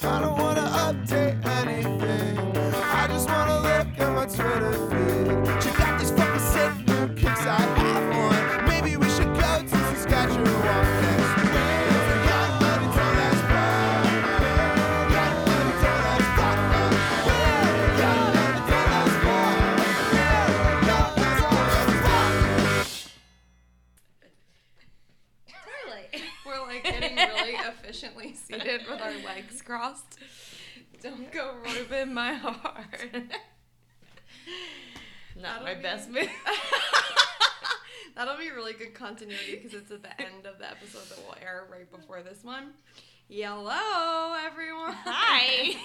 I don't wanna seated with our legs crossed. Don't go rubbing my heart. Not That'll my be- best move. That'll be really good continuity because it's at the end of the episode that will air right before this one. Hello, everyone. Hi.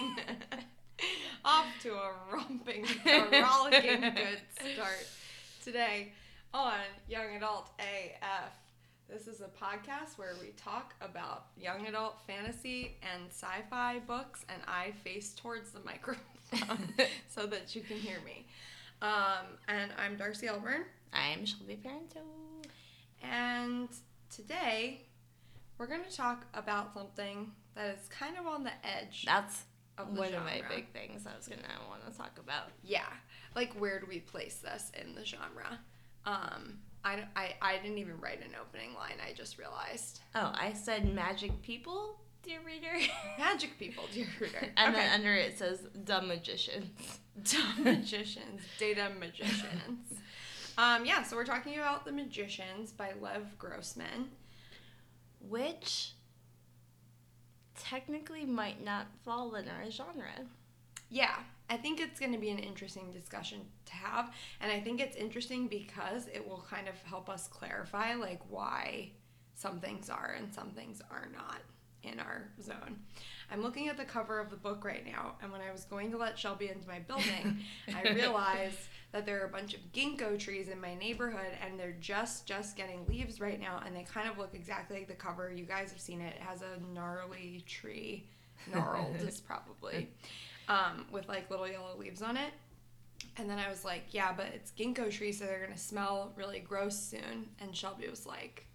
Off to a romping, a rollicking good start today on Young Adult AF. This is a podcast where we talk about young adult fantasy and sci fi books, and I face towards the microphone so that you can hear me. Um, and I'm Darcy Elburn, I'm Shelby Parento. and today we're going to talk about something that is kind of on the edge That's of the one genre. of my big things I was gonna want to talk about. Yeah, like where do we place this in the genre? Um, I, don't- I, I didn't even write an opening line. I just realized Oh, I said magic people, dear reader. magic people, dear reader. and okay. then under it says dumb magicians. Dumb magicians, data magicians. um, yeah, so we're talking about The Magicians by Lev Grossman. Which technically might not fall in our genre. Yeah, I think it's going to be an interesting discussion to have, and I think it's interesting because it will kind of help us clarify like why some things are and some things are not in our zone. I'm looking at the cover of the book right now, and when I was going to let Shelby into my building, I realized that there are a bunch of ginkgo trees in my neighborhood, and they're just just getting leaves right now, and they kind of look exactly like the cover. You guys have seen it. It has a gnarly tree, gnarled is probably, um, with like little yellow leaves on it. And then I was like, yeah, but it's ginkgo trees, so they're gonna smell really gross soon. And Shelby was like,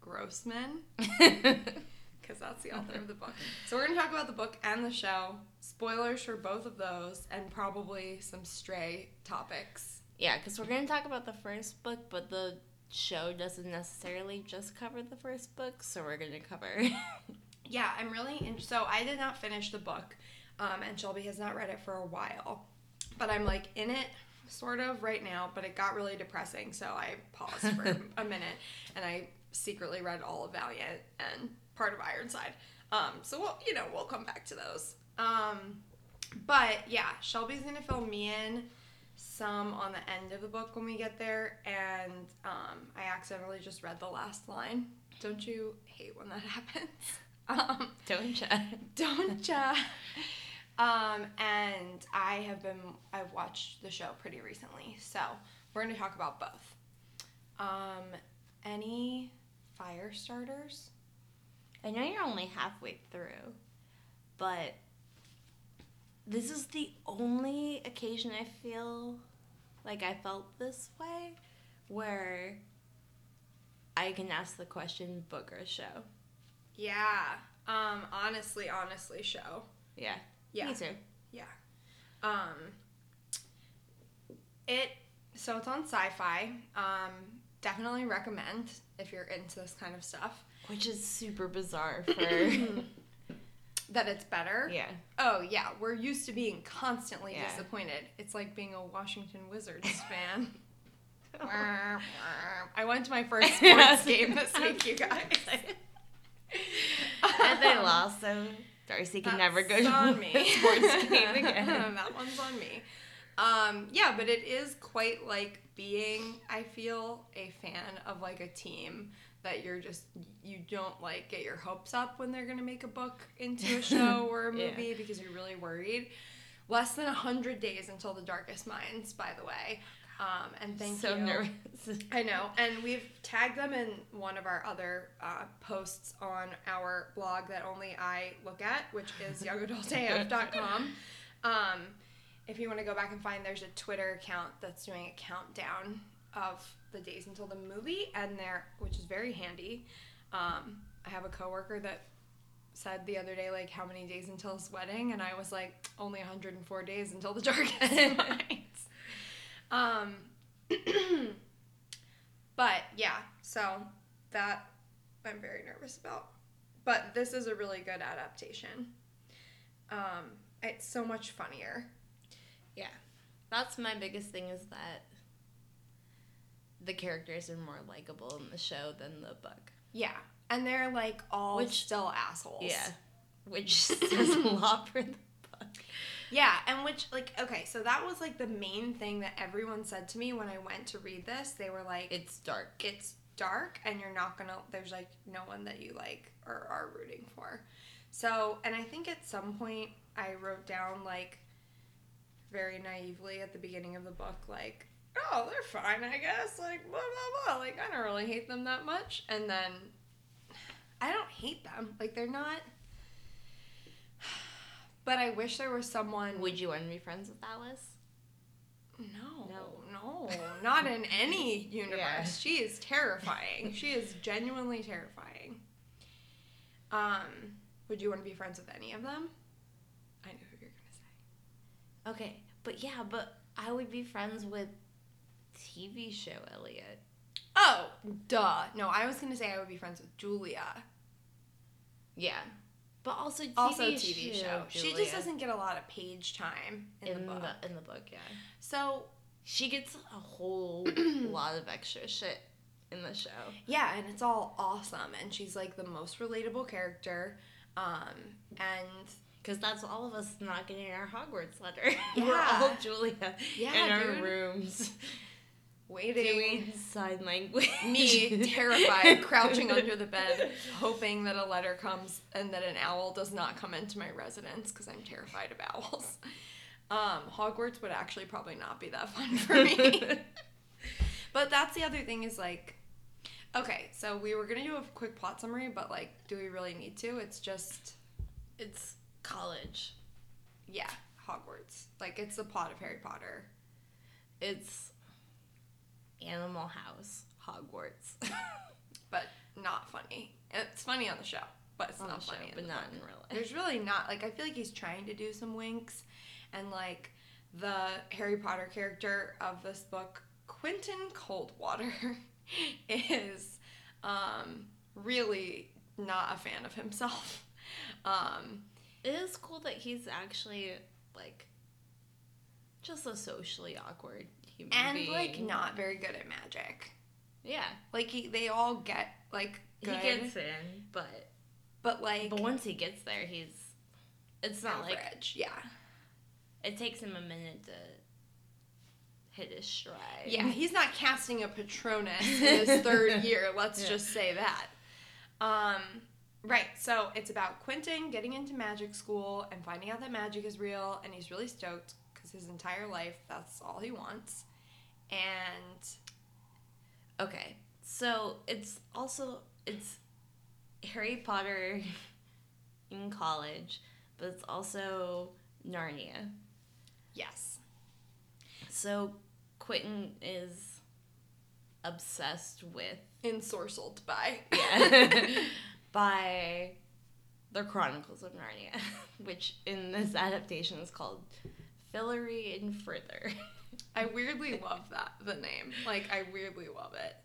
Grossman because that's the author of the book. So we're to talk about the book and the show, spoilers for both of those, and probably some stray topics. yeah, because we're gonna talk about the first book, but the show doesn't necessarily just cover the first book, so we're gonna cover. Yeah, I'm really in- so I did not finish the book, um, and Shelby has not read it for a while, but I'm like in it sort of right now. But it got really depressing, so I paused for a minute, and I secretly read all of Valiant and part of Ironside. Um, so we'll you know we'll come back to those. Um, but yeah, Shelby's gonna fill me in some on the end of the book when we get there, and um, I accidentally just read the last line. Don't you hate when that happens? Um, Don't you? don't ya? Um, and I have been I've watched the show pretty recently, so we're gonna talk about both. Um, any fire starters? I know you're only halfway through, but this is the only occasion I feel like I felt this way where I can ask the question book or show. Yeah. Um, honestly, honestly, show. Yeah. Yeah. Me too. Yeah. Um, it so it's on sci-fi. Um, definitely recommend if you're into this kind of stuff. Which is super bizarre for. That it's better. yeah. Oh yeah, we're used to being constantly Yeah. disappointed. It's like being a Washington Wizards fan. I went to my first sports game this week, you guys. and they lost, so Darcy can never go That's to on a me. sports game again. that one's on me. Um, yeah, but it is quite like being, I feel, a fan of like a team that you're just you don't like get your hopes up when they're gonna make a book into a show or a Yeah. movie because you're really worried. Less than hundred days until the Darkest Minds, by the way. Um, and thank so you. nervous. I know, and we've tagged them in one of our other uh, posts on our blog that only I look at, which is youngadultaf.com. Um, if you want to go back and find, there's a Twitter account that's doing a countdown of the days until the movie, and there, which is very handy. Um, I have a coworker that said the other day, like, how many days until his wedding? And I was like, only 104 days until the nights. Um, but yeah, so that I'm very nervous about. But this is a really good adaptation. Um, it's so much funnier. Yeah. That's my biggest thing is that the characters are more likable in the show than the book. Yeah, and they're like all Which- still assholes. Yeah. Which says a lot for the book. Yeah, and which like okay, so that was like the main thing that everyone said to me when I went to read this. They were like, It's dark. it's dark and you're not gonna there's like no one that you like or are rooting for so and i think at some point i wrote down like very naively at the beginning of the book like oh they're fine i guess like blah blah blah like i don't really hate them that much and then i don't hate them like they're not but i wish there was someone Would you want to be friends with Alice? no, No. no, not in any universe. Yeah. She is terrifying. she is genuinely terrifying. Um, would you want to be friends with any of them? I know who you're gonna say. Okay. But yeah, but I would be friends with TV show Eliot. Oh, duh. No, I was gonna say I would be friends with Julia. Yeah. But also TV Also, TV show. She just doesn't get a lot of page time in, in the book. the in the book, yeah. So She gets a whole lot of extra shit in the show. yeah, and it's all awesome, and she's like the most relatable character. Um, and Because that's all of us not getting our Hogwarts letter. We're all Julia Yeah, in our dude. rooms waiting. doing sign language. me terrified crouching under the bed hoping that a letter comes and that an owl does not come into my residence because i'm terrified of owls um, hogwarts would actually probably not be that fun for me but that's the other thing is like okay so we were gonna do a quick plot summary but like do we really need to it's just it's college. yeah hogwarts like it's the plot of harry potter It's Animal House, Hogwarts. but not funny it's funny on the show but it's On not show, funny in but the not book. in real life. There's really not like I feel like he's trying to do some winks, and like the Harry Potter character of this book, Quentin Coldwater, is um, really not a fan of himself. Um, It is cool that he's actually like just a socially awkward human and being. like not very good at magic. yeah, Like he, they all get like good, he gets in, but but like but once he gets there, he's it's not like average. yeah. it takes him a minute to hit his stride. Yeah, he's not casting a Patronus in his third year. Let's Yeah. just say that. Um, right. So it's about Quentin getting into magic school and finding out that magic is real, and he's really stoked because his entire life that's all he wants. And Okay, so it's also it's Harry Potter in college, but it's also Narnia. yes, So Quentin is obsessed with ensorcelled by yeah, by the Chronicles of Narnia, which in this adaptation is called Fillory and Further. I weirdly love that the name. Like I weirdly love it.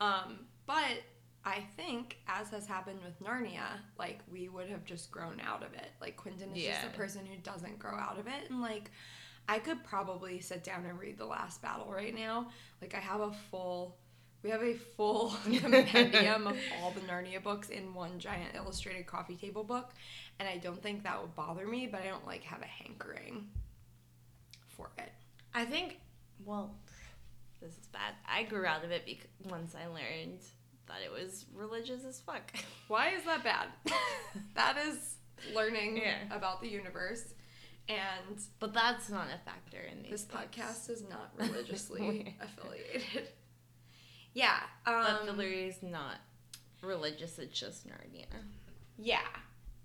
Um, but I think, as has happened with Narnia, like we would have just grown out of it. Like Quentin is just a person who doesn't grow out of it, and like I could probably sit down and read The Last Battle right now. Like I have a full. We have a full compendium of all the Narnia books in one giant illustrated coffee table book, and I don't think that would bother me, but I don't like have a hankering for it. I think, well, this is bad. I grew out of it because once I learned that it was religious as fuck. Why is that bad? that is learning Yeah. about the universe. And But that's not a factor in these this podcast is not religiously affiliated. Yeah. But Um, Fillory is not religious, it's just Narnia. yeah.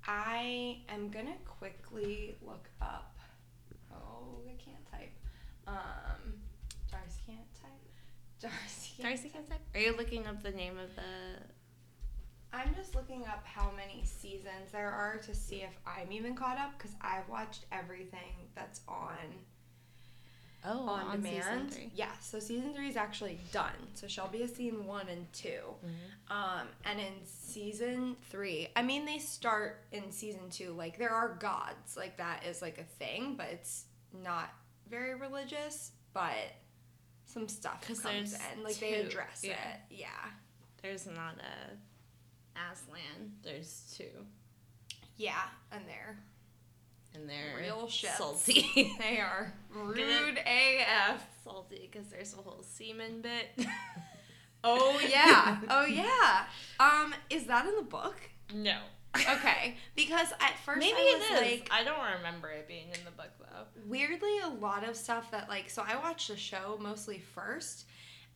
I am going to quickly look up. Oh, I can't type. Um, Darcy can't type. Darcy can't Darcy can type. Are you looking up the name of the I'm just looking up how many seasons there are to see if I'm even caught up because I've watched everything that's on Oh, on, demand. Yeah, so season three is actually done. So Shelby has seen one and 2 Mm-hmm. Um, and in season three, I mean, they start in season two. Like there are gods, like that is like a thing, but it's not very religious. But some stuff comes in, like they address yeah. it. Yeah, There's not a Aslan. There's two. yeah, and they're And they're real shits. salty. They are rude AF. salty because there's a whole semen bit. Oh yeah, oh yeah. Um, is that in the book? no. Okay, because at first Maybe I was is. like, I don't remember it being in the book though. weirdly a lot of stuff that like so I watched the show mostly first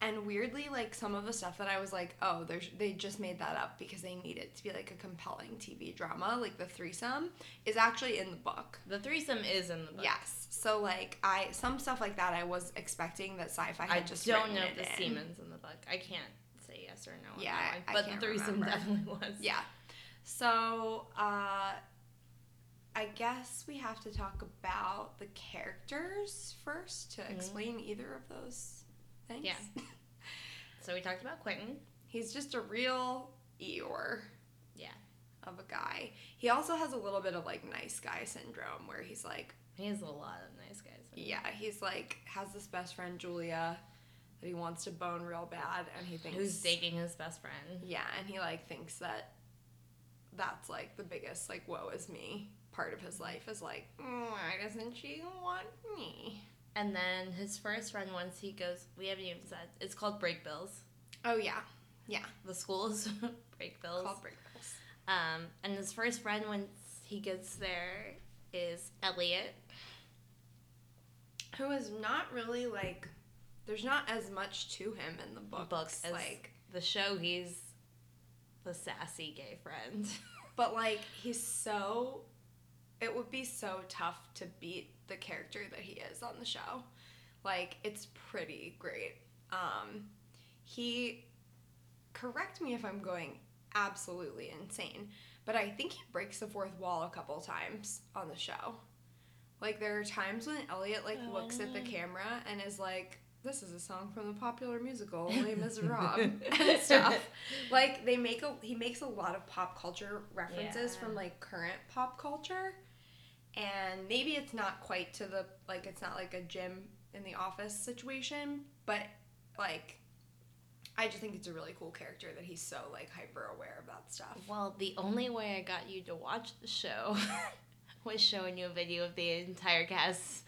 and weirdly like some of the stuff that I was like oh there's they just made that up because they need it to be like a compelling TV drama like the threesome is actually in the book. The threesome is in the book. Yes. So like I some stuff like that I was expecting that sci-fi had I just don't know it if the in. semen's in the book. I can't say yes or no. on Yeah, that I- one, I but the threesome remember. definitely was. Yeah. So, uh, I guess we have to talk about the characters first to explain either of those things. Mm-hmm. Yeah. So we talked about Quentin. He's just a real Eeyore Yeah. of a guy. He also has a little bit of like nice guy syndrome where he's like, He has a lot of nice guys. yeah, he's like, has this best friend, Julia, that he wants to bone real bad and he thinks. Who's dating his best friend? Yeah, and he like thinks that that's like the biggest like woe is me part of his life is like "Mm, why doesn't she want me? And then his first friend, once he goes, we haven't even said, it's called Brakebills. Oh yeah, Yeah. The school is Brakebills. called break bills. Um, and his first friend, once he gets there, is Eliot. Who is not really like there's not as much to him in the books, Book as like the show, he's the sassy gay friend. but like he's so it would be so tough to beat the character that he is on the show. Like it's pretty great. Um he correct me if I'm going absolutely insane, but I think he breaks the fourth wall a couple times on the show. Like there are times when Eliot like Oh, looks at the camera and is like this is a song from the popular musical Les Miserables and stuff. Like they make a he makes a lot of pop culture references Yeah. from like current pop culture. And maybe it's not quite to the like it's not like a Jim in the office situation, but like I just think it's a really cool character that he's so like hyper aware of that stuff. Well, the only way I got you to watch the show was showing you a video of the entire cast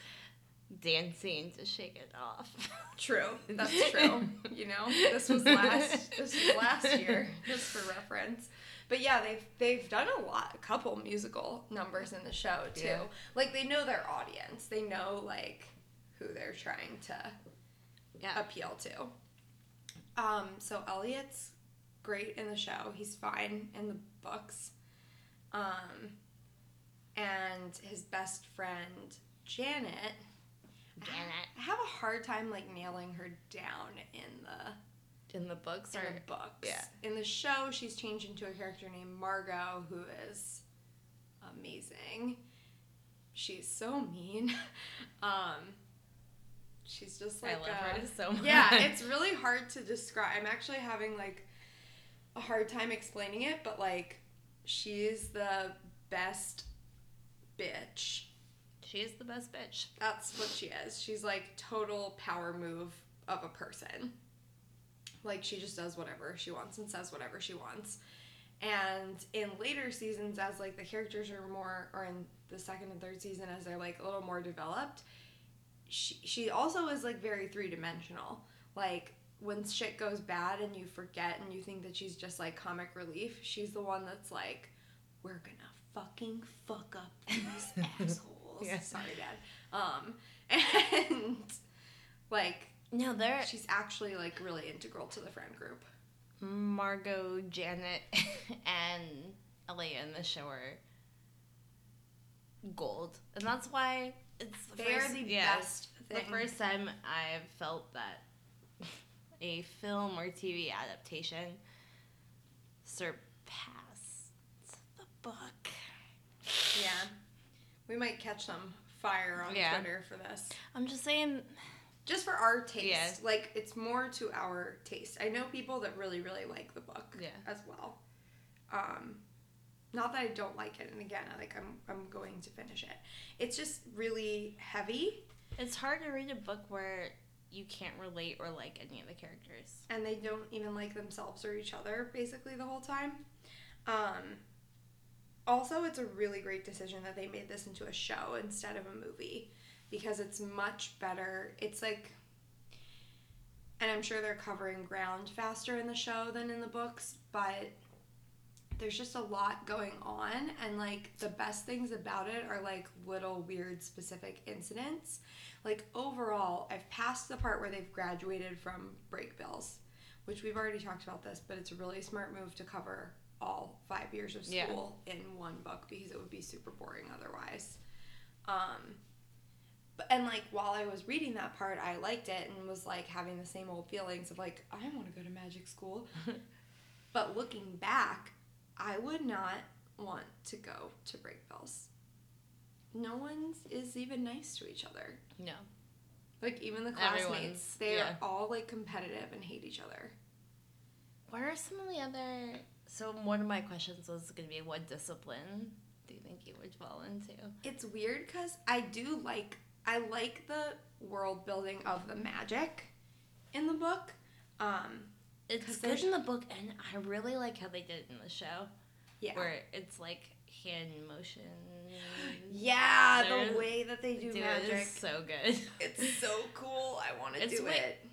dancing to shake it off. True. That's true. you know, this was last this was last year, just for reference. But yeah, they've they've done a lot, a couple musical numbers in the show too. Yeah. Like they know their audience. They know like who they're trying to yeah. appeal to. Um, so Eliot's great in the show. He's fine in the books. Um, and his best friend Janet. Janet. I have a hard time like nailing her down in the In the books in or the books. yeah. In the show, she's changed into a character named Margot, who is amazing. She's so mean. Um, she's just like I love a- her so much. yeah, it's really hard to describe. I'm actually having like a hard time explaining it, but like she's the best bitch. She is the best bitch. That's what she is. She's like total power move of a person. Like she just does whatever she wants and says whatever she wants. And in later seasons, as like the characters are more, or in the second and third season, as they're like a little more developed, she she also is like very three dimensional. Like when shit goes bad and you forget and you think that she's just like comic relief, she's the one that's like, we're gonna fucking fuck up these assholes. Yeah. Sorry, Dad. Um, and like No, they're she's actually like really integral to the friend group. Margot, Janet, and Eliot in the show are gold, and that's why it's the They are the yeah, best The first time I've felt that a film or TV adaptation surpassed the book. Yeah. We might catch some fire on Yeah. Twitter for this. I'm just saying, Just for our taste. Yeah. Like it's more to our taste. I know people that really, really like the book Yeah. as well. Um not that I don't like it, and again, I like I'm I'm going to finish it. It's just really heavy it's hard to read a book where you can't relate or like any of the characters. and they don't even like themselves or each other basically the whole time. Um, also, it's a really great decision that they made this into a show instead of a movie because it's much better. It's like, and I'm sure they're covering ground faster in the show than in the books, but there's just a lot going on and like the best things about it are like little weird specific incidents like overall i've passed the part where they've graduated from Brakebills which we've already talked about this but it's a really smart move to cover all five years of Yeah. school in one book because it would be super boring otherwise um but, and like while i was reading that part i liked it and was like having the same old feelings of like i want to go to magic school but looking back, I would not want to go to Brakebills. No one is even nice to each other. No. Like even the Everyone's- classmates, they yeah. are all like competitive and hate each other. What are some of the other? So one of my questions was going to be, what discipline do you think you would fall into? It's weird because I do like I like the world building of the magic in the book. Um, It's good in the book, and I really like how they did it in the show, yeah, where it's like hand motion. yeah, There's- the way that they do Dude, magic, it's so good. it's so cool. I want to do way- it.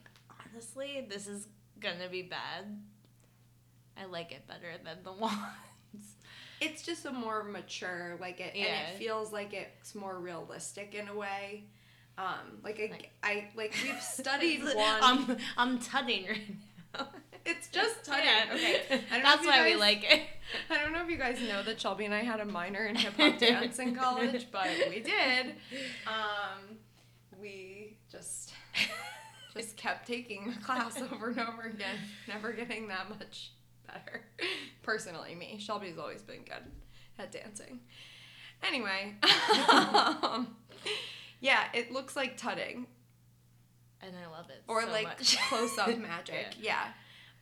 Honestly, this is gonna be bad. I like it better than the wands. it's just a more mature like it and it feels like it's more realistic in a way um like I, Like- I like we've studied I'm I'm tutting right now. it's just tutting Yeah. okay That's why we like it. i don't know if you guys know that shelby and i had a minor in hip-hop dance in college but we did um we just just kept taking the class over and over again never getting that much better. Personally me. Shelby's always been good at dancing. Anyway um, yeah it looks like tutting. And I love it. or so like close-up magic yeah.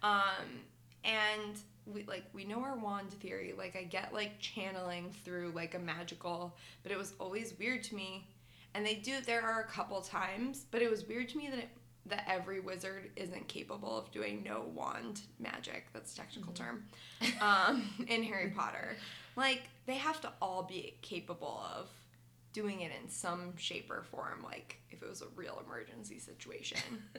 um and we like we know our wand theory. Like i get like channeling through like a magical but it was always weird to me. And they do there are a couple times but it was weird to me that it, that every wizard isn't capable of doing no wand magic. That's a technical term. Um in harry potter. Like they have to all be capable of doing it in some shape or form like if it was a real emergency situation.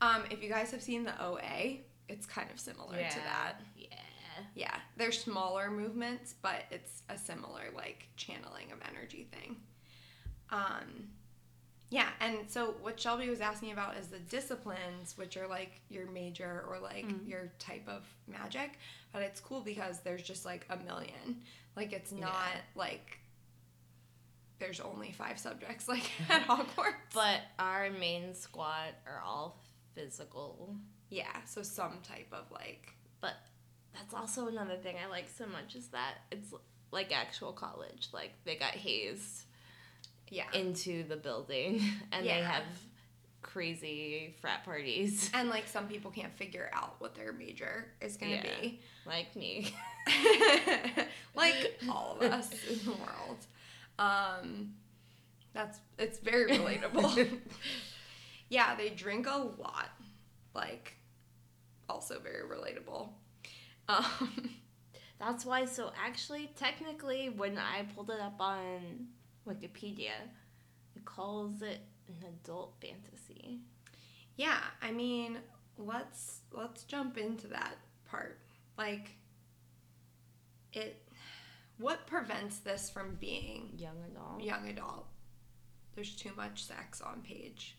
Um if you guys have seen the OA it's kind of similar to that. Yeah. yeah. They're smaller movements but it's a similar like channeling of energy thing. Um yeah and so what shelby was asking about is the disciplines which are like your major or like Mhm. your type of magic but it's cool because there's just like a million like it's not Yeah. like there's only five subjects like at hogwarts But our main squad are all physical. yeah so some type of like But that's also another thing I like so much is that it's like actual college. Like they got hazed yeah into the building and they have crazy frat parties and like some people can't figure out what their major is gonna Yeah. be like me. like all of us in the world. Um, that's it's very relatable. yeah, they drink a lot. Like, also very relatable. Um, That's why. So actually, technically, when I pulled it up on Wikipedia, it calls it an adult fantasy. yeah, I mean, let's let's jump into that part. Like, it. What prevents this from being Young adult. young adult. There's too much sex on page.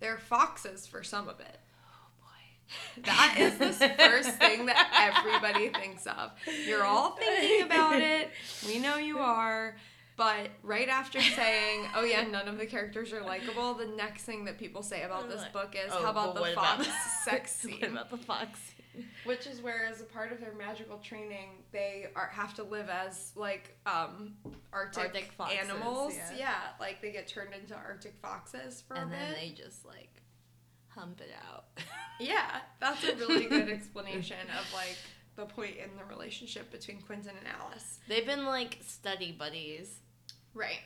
There are foxes for some of it. Oh boy. That is the first thing that everybody thinks of. You're all thinking about it. We know you are. But right after saying, oh yeah, none of the characters are likable, the next thing that people say about this book is, Oh, how about but the what fox sex What scene? about the fox which is where as a part of their magical training they are have to live as like um arctic, Arctic foxes, animals yeah. like they get turned into arctic foxes for a bit. and bit then they just like hump it out. yeah that's a really good explanation of like the point in the relationship between quentin and alice They've been like study buddies, right.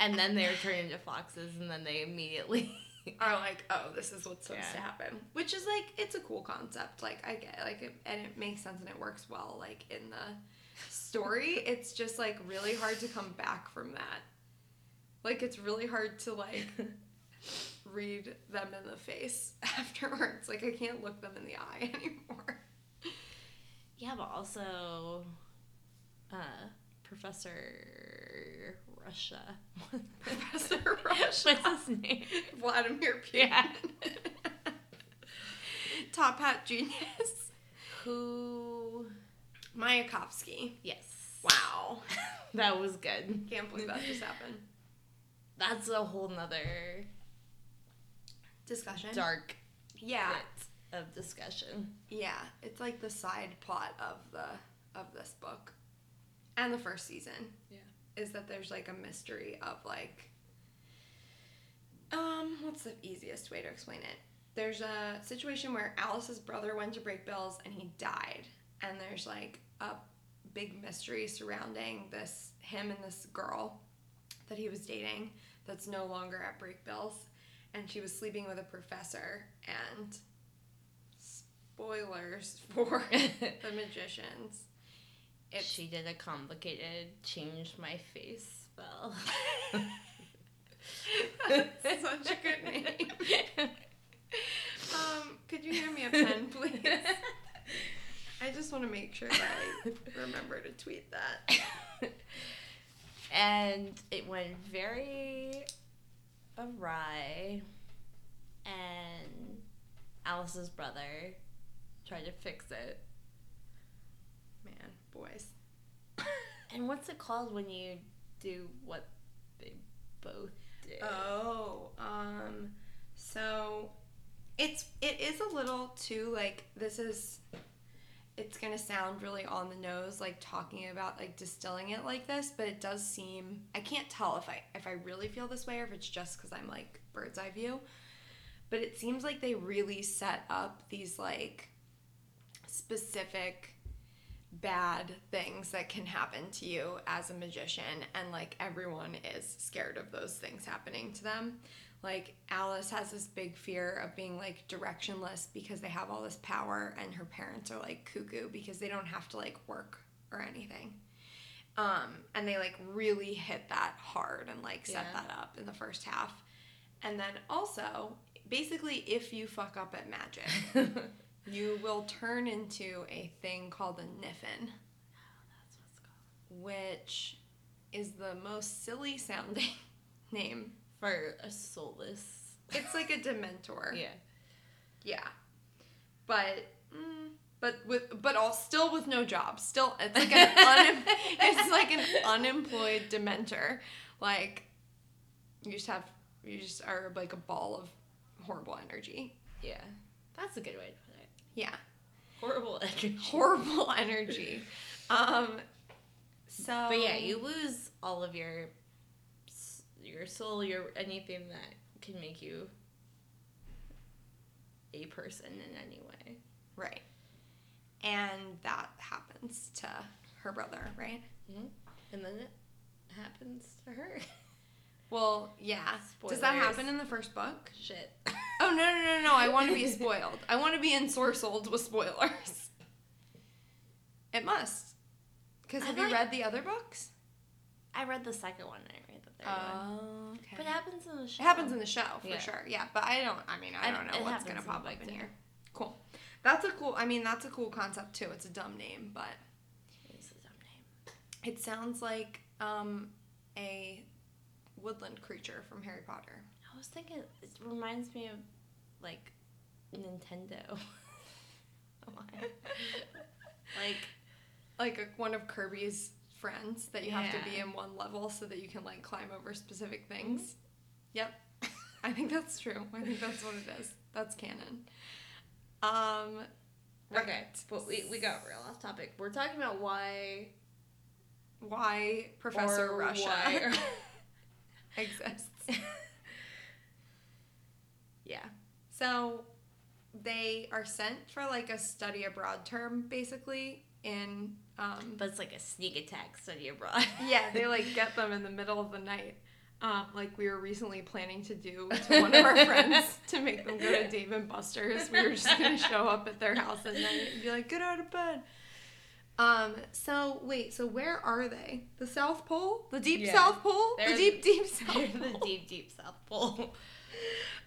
And then they're turned into foxes, and then they immediately. are like oh this is what's supposed to happen. Which is like it's a cool concept. Like i get like it, and it makes sense and it works well like in the story. It's just like really hard to come back from that. Like it's really hard to like read them in the face afterwards. Like i can't look them in the eye anymore. Yeah, but also, uh, Professor Russia. Professor Russia. What's his name? vladimir putin Yeah. top hat genius Who? mayakovsky Yes. wow That was good. can't believe that just happened That's a whole nother discussion dark yeah of discussion. Yeah, it's like the side plot of the of this book. And the first season. Yeah. Is that there's like a mystery of like um what's the easiest way to explain it? There's a situation where Alice's brother went to Brakebills and he died. And there's like a big mystery surrounding this him and this girl that he was dating that's no longer at Brakebills and she was sleeping with a professor and spoilers for the magicians it's she did a complicated change my face spell. That's such a good name um could you hand me a pen please i just want to make sure that i remember to tweet that and it went very awry. And Alice's brother tried to fix it. man boys And what's it called when you do what they both did? Oh, um, so it's it is a little too like this is it's gonna sound really on the nose like talking about like distilling it like this but it does seem i can't tell if i if i really feel this way or if it's just because i'm like bird's eye view but it seems like they really set up these like specific bad things that can happen to you as a magician and like everyone is scared of those things happening to them. Like alice has this big fear of being like directionless because they have all this power and her parents are like cuckoo because they don't have to like work or anything. Um and they like really hit that hard and like set Yeah. that up in the first half. And then also basically if you fuck up at magic you will turn into a thing called a niffin, That's what's called. which is the most silly sounding name. For a soulless. It's like a dementor. Yeah. Yeah. But mm, but with but all still with no job. Still it's like an un, it's like an unemployed dementor. Like you just have you just are like a ball of horrible energy. Yeah. That's a good way to. Yeah. Horrible energy. Horrible energy. Um so But yeah, you lose all of your your soul, your anything that can make you a person in any way. Right. And that happens to her brother, right? And then it happens to her. Well, yeah. Spoilers. Does that happen in the first book? Shit. Oh, no, no, no, no. I want to be spoiled. I want to be ensorcelled with spoilers. It must. Because have you like- read the other books? I read the second one. and I read the third one. Oh, okay. But it happens in the show. it happens in the show, for Yeah. sure. Yeah, but I don't, I mean, I don't know it what's going to pop up in too. here. Cool. That's a cool, I mean, that's a cool concept, too. It's a dumb name, but It's a dumb name. it sounds like um, a woodland creature from Harry Potter. I was thinking it reminds me of like Nintendo. Like like a, one of Kirby's friends that you have to be in one level so that you can like climb over specific things. Yep. I think that's true. I think that's what it is. That's canon. Um Okay, but we, we got real off topic. We're talking about why Why Professor or Russia why- exists. yeah. So they are sent for like a study abroad term, basically. In um, But it's like a sneak attack study abroad. yeah, they like get them in the middle of the night. Um, like we were recently planning to do to one of our friends to make them go to Dave and Buster's. We were just gonna show up at their house at night and be like, "Get out of bed." Um. So wait. So where are they? The South Pole? The deep Yeah. South Pole? They're the deep, deep South Pole. the deep, deep South Pole.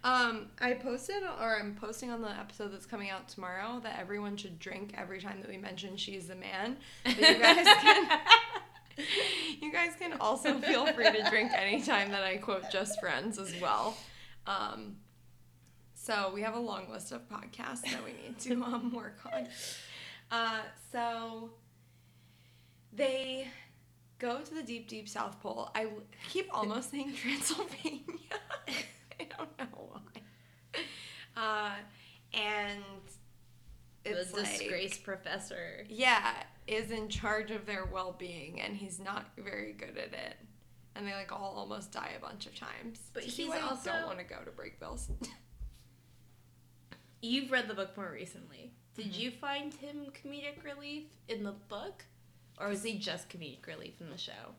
Um, I posted, or I'm posting on the episode that's coming out tomorrow that everyone should drink every time that we mention she's the man. But you guys can, you guys can also feel free to drink anytime that I quote Just Friends as well. Um, so we have a long list of podcasts that we need to um, work on. Uh, so they go to the deep, deep South Pole. I keep almost saying Transylvania. Don't know why. Uh, and it's the like, disgraced professor. yeah, is in charge of their well being, and he's not very good at it. And they like all almost die a bunch of times. But he's why I also- don't want to go to Brakebills. You've read the book more recently. Did Mm-hmm. you find him comedic relief in the book? Or was he just comedic relief in the show?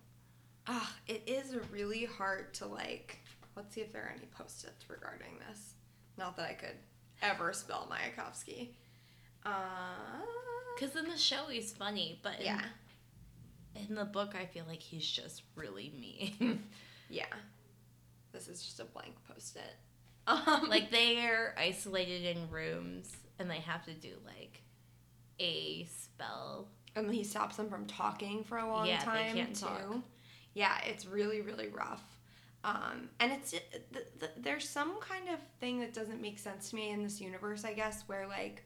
Ah, it is really hard to like. Let's see if there are any post-its regarding this. Not that I could ever spell Mayakovsky. Uh, Because in the show he's funny, but in, yeah, in the book I feel like he's just really mean. yeah. This is just a blank post-it. Um, like they're isolated in rooms and they have to do like a spell. and he stops them from talking for a long Yeah, they time can't too. talk. Yeah, it's really really rough. Um, and it's th- th- there's some kind of thing that doesn't make sense to me in this universe, I guess, where like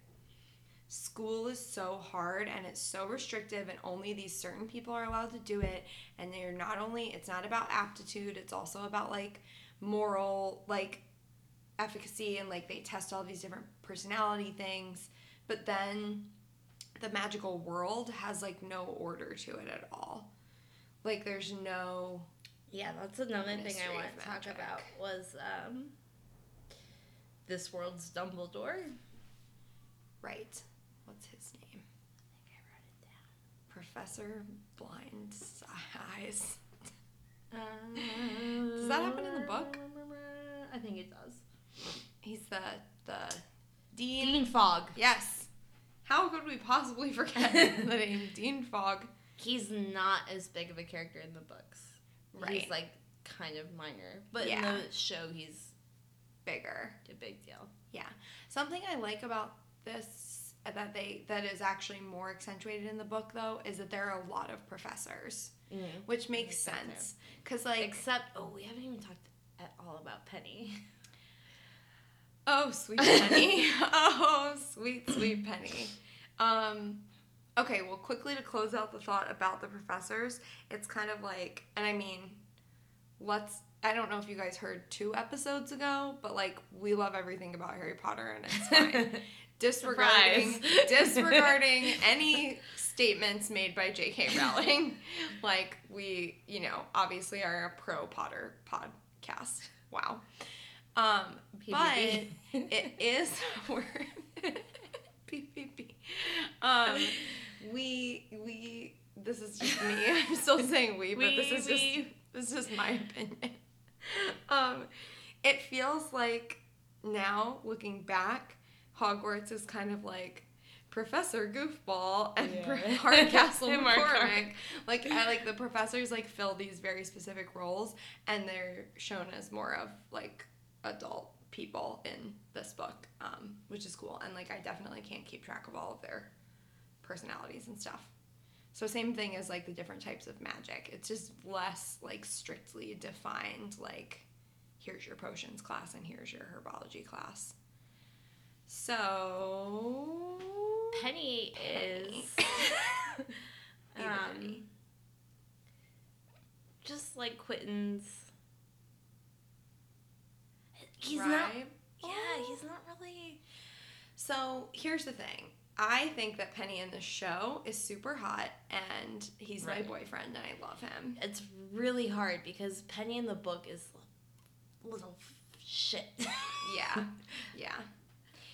school is so hard and it's so restrictive and only these certain people are allowed to do it. And they're not only it's not about aptitude it's also about like moral like efficacy and like they test all these different personality things. But then the magical world has like no order to it at all. Like there's no Yeah, that's another thing I want to talk about was um this world's Dumbledore. right what's his name I think I wrote it down. professor blind eyes Does that happen in the book? I think it does. he's the the dean Dean Fogg. yes how could we possibly forget the name dean fogg He's not as big of a character in the books. Right. He's like kind of minor, but Yeah. in the show he's bigger a big deal. Yeah. Something I like about this uh, that they that is actually more accentuated in the book though is that there are a lot of professors, which makes Makes sense, cuz like Except, oh, we haven't even talked at all about Penny. oh sweet penny. oh sweet sweet penny. Um okay, well quickly to close out the thought about the professors, it's kind of like and I mean let's I don't know if you guys heard two episodes ago, but like we love everything about Harry Potter and it's fine. disregarding disregarding any statements made by J.K. Rowling. like we, you know, obviously are a pro Potter podcast. Wow. Um, but it is we're PPP. Um, we we this is just me. I'm still saying we, but this We- is just this is just my opinion. Um, it feels like now looking back, Hogwarts is kind of like Professor Goofball and Yeah. Hardcastle And McCormick. Like I like the professors like fill these very specific roles, and they're shown as more of like adult people in this book, um, which is cool. And like I definitely can't keep track of all of their personalities and stuff. So same thing as like the different types of magic. It's just less like strictly defined like here's your potions class and here's your herbology class. So Penny is Even um, Penny. just like Quentin's. He's right? not. Yeah, he's not really. So here's the thing. I think that Penny in the show is super hot and he's Right. my boyfriend and I love him. It's really hard because Penny in the book is little shit. Yeah. Yeah.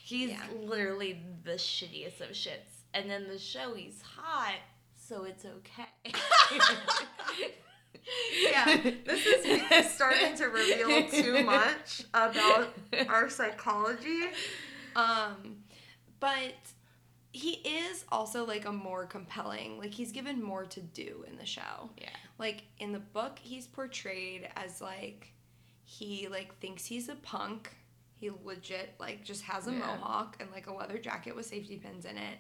He's Yeah. literally the shittiest of shits. And then the show, he's hot, so it's okay. Yeah, this is starting to reveal too much about our psychology. Um, but he is also like a more compelling, like he's given more to do in the show. Yeah. Like in the book, he's portrayed as like he like thinks he's a punk. He legit like just has a Yeah. mohawk and like a leather jacket with safety pins in it,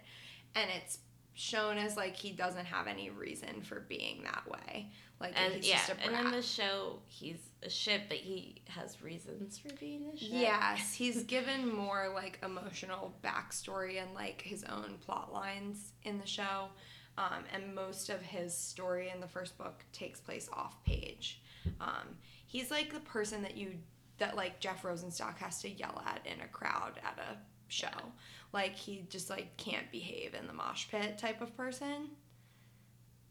and it's shown as like he doesn't have any reason for being that way. Like And he's yeah, just a brat. and in the show, he's a shit, but he has reasons for being a shit. Yes, he's given more like emotional backstory and like his own plot lines in the show. Um, and most of his story in the first book takes place off page. Um, he's like the person that you that like Jeff Rosenstock has to yell at in a crowd at a show. Like he just like can't behave in the mosh pit type of person.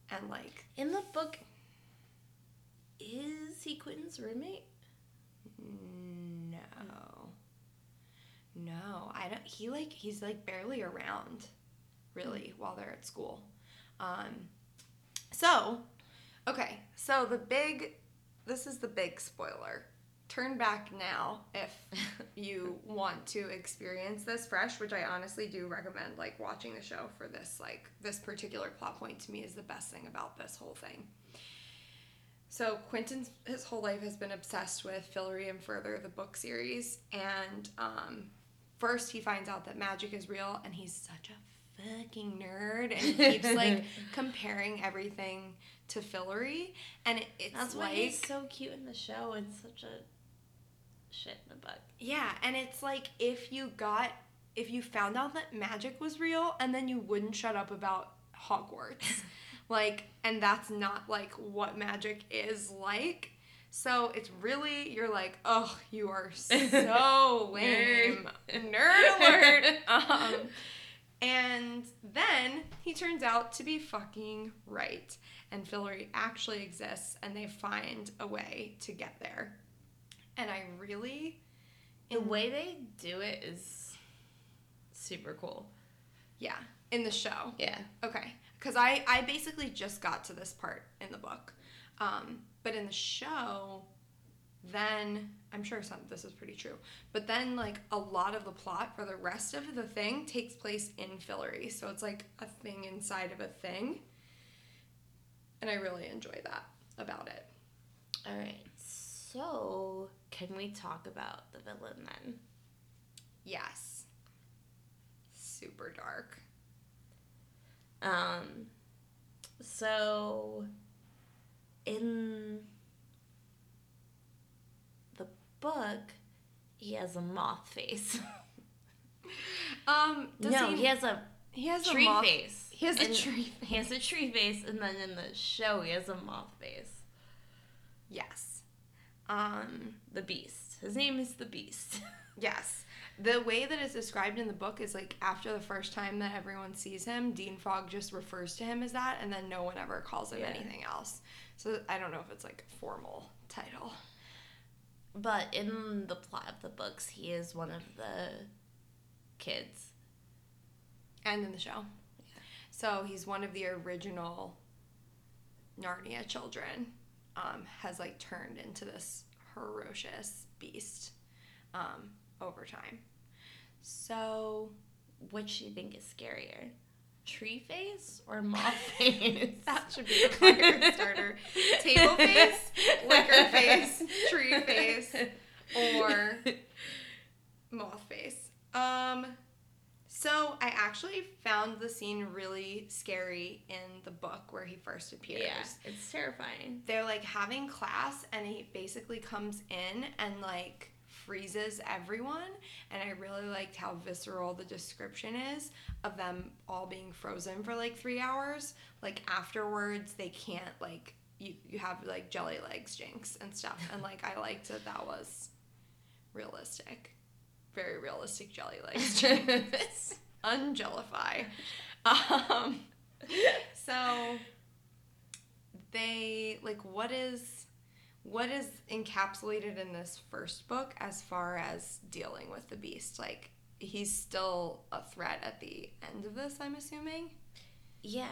And like In the book, is he Quentin's roommate? Mm, no. Hmm. No, I don't. He like he's like barely around, really, hmm. while they're at school. Um, so, okay, so the big, this is the big spoiler. Turn back now if you want to experience this fresh, which I honestly do recommend. Like watching the show for this, like this particular plot point to me is the best thing about this whole thing. So Quentin's his whole life has been obsessed with Fillory and Further, the book series, and um, first he finds out that magic is real, and he's such a fucking nerd, and he keeps like comparing everything to Fillory, and it, it's That's why like he's so cute in the show and such a shit in the book. yeah, and it's like if you got if you found out that magic was real, and then you wouldn't shut up about Hogwarts. like and that's not like what magic is like. So it's really you're like oh you are so lame. Nerd alert. Um, and then he turns out to be fucking right. And Fillory actually exists and they find a way to get there. And i really The way they do it is super cool. yeah in the show. Yeah. Okay, because I I basically just got to this part in the book, um, but in the show, then I'm sure some this is pretty true, but then like a lot of the plot for the rest of the thing takes place in Fillory, so it's like a thing inside of a thing, and I really enjoy that about it. All right. So, can we talk about the villain then? Yes, super dark. Um, so in the book, he has a moth face. Um, does no, he, he has a he has tree a moth, face. He has a And tree. He has a tree face, and then in the show, he has a moth face. Yes. Um. The Beast. His name is the Beast. Yes. The way that it's described in the book is like after the first time that everyone sees him, Dean Fogg just refers to him as that, and then no one ever calls him Yeah. anything else. So I don't know if it's like a formal title. but in the plot of the books, he is one of the kids. And in the show. So he's one of the original Narnia children, um, has like turned into this ferocious beast um, over time. So Which do you think is scarier? Tree face or moth face? That should be the fire starter. Table face, liquor face, tree face, or moth face. Um, so I actually found the scene really scary in the book where he first appears. Yeah, it's terrifying. They're like having class, and he basically comes in and like freezes everyone. And I really liked how visceral the description is of them all being frozen for like three hours. Like afterwards, they can't like you you have like jelly legs, Jinx, and stuff. And like I liked that that was realistic, very realistic jelly legs. Jinx. Ungelify. Um, so they like what is what is encapsulated in this first book as far as dealing with the beast? Like he's still a threat at the end of this, I'm assuming. Yeah.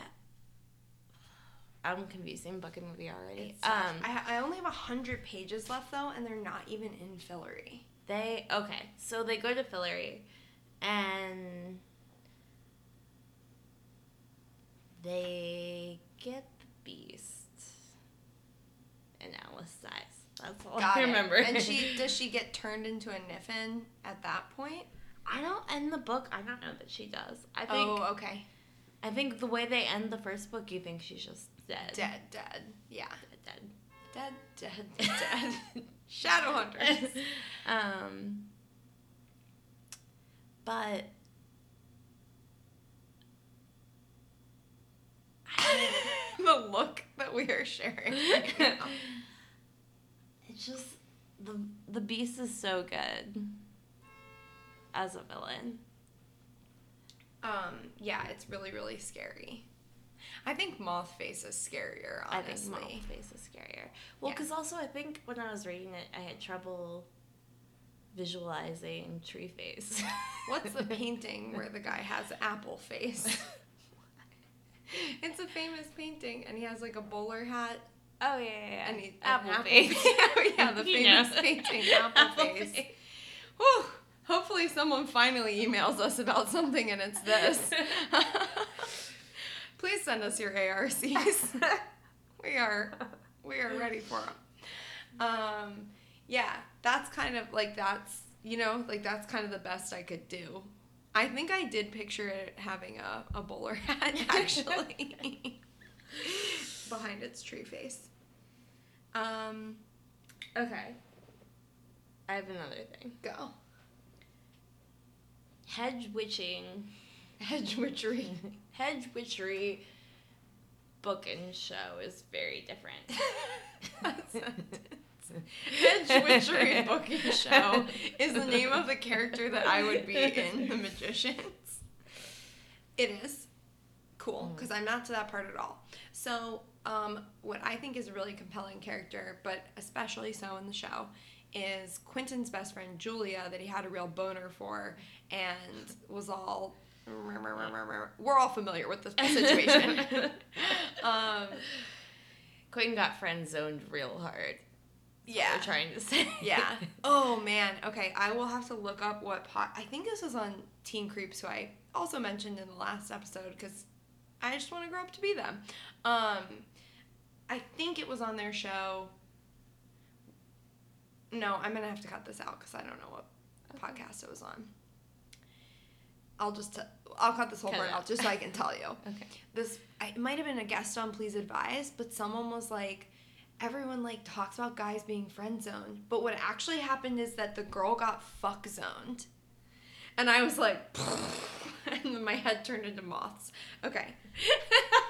I'm confusing book and movie already. Um, I, I only have a hundred pages left though, and they're not even in Fillory. they okay, so they go to Fillory, and they get the beast, and Alice dies. That's all Got I it. remember. And she does she get turned into a Niffin at that point? I don't end the book. I don't know that she does. I think. oh, okay. I think the way they end the first book, you think she's just dead. Dead, dead. Yeah. Dead. Dead, dead, dead. Shadowhunters. um, but the look that we are sharing right it's just the the beast is so good as a villain. Um, yeah, it's really, really scary. I think Mothface is scarier, I think honestly. Mothface is scarier. Well, Yeah. because also I think when I was reading it, I had trouble visualizing Tree Face. What's the painting where the guy has apple face? it's a famous painting, and he has like a bowler hat. Oh yeah, yeah, yeah. And he, Apple an face. yeah, the famous painting, apple, face. Whew. Hopefully, someone finally emails us about something and it's this. Please send us your ARCs. we are we are ready for them. Um, yeah, that's kind of like that's you know like that's kind of the best I could do. I think I did picture it having a, a bowler hat actually behind its tree face. Um, okay. I have another thing. go. Hedge witching, Hedge witchery. hedge witchery book and show is very different. Hedge Witchery Booking Show is the name of the character that I would be in The Magicians. It is cool because I'm not to that part at all. So, um, what I think is a really compelling character, but especially so in the show, is Quentin's best friend Julia that he had a real boner for and was all. We're all familiar with the situation. um, Quentin got friend zoned real hard. Yeah. We're trying to say. Yeah. Oh man. Okay, I will have to look up what pot. I think this was on Teen Creeps, who I also mentioned in the last episode because I just want to grow up to be them. Um, I think it was on their show. No, I'm gonna have to cut this out because I don't know what podcast it was on. I'll just t- I'll cut this whole Cut part out out. just so I can tell you Okay. this I- it might have been a guest on please advise but someone was like everyone like talks about guys being friend zoned but what actually happened is that the girl got fuck zoned and i was like and then my head turned into moths okay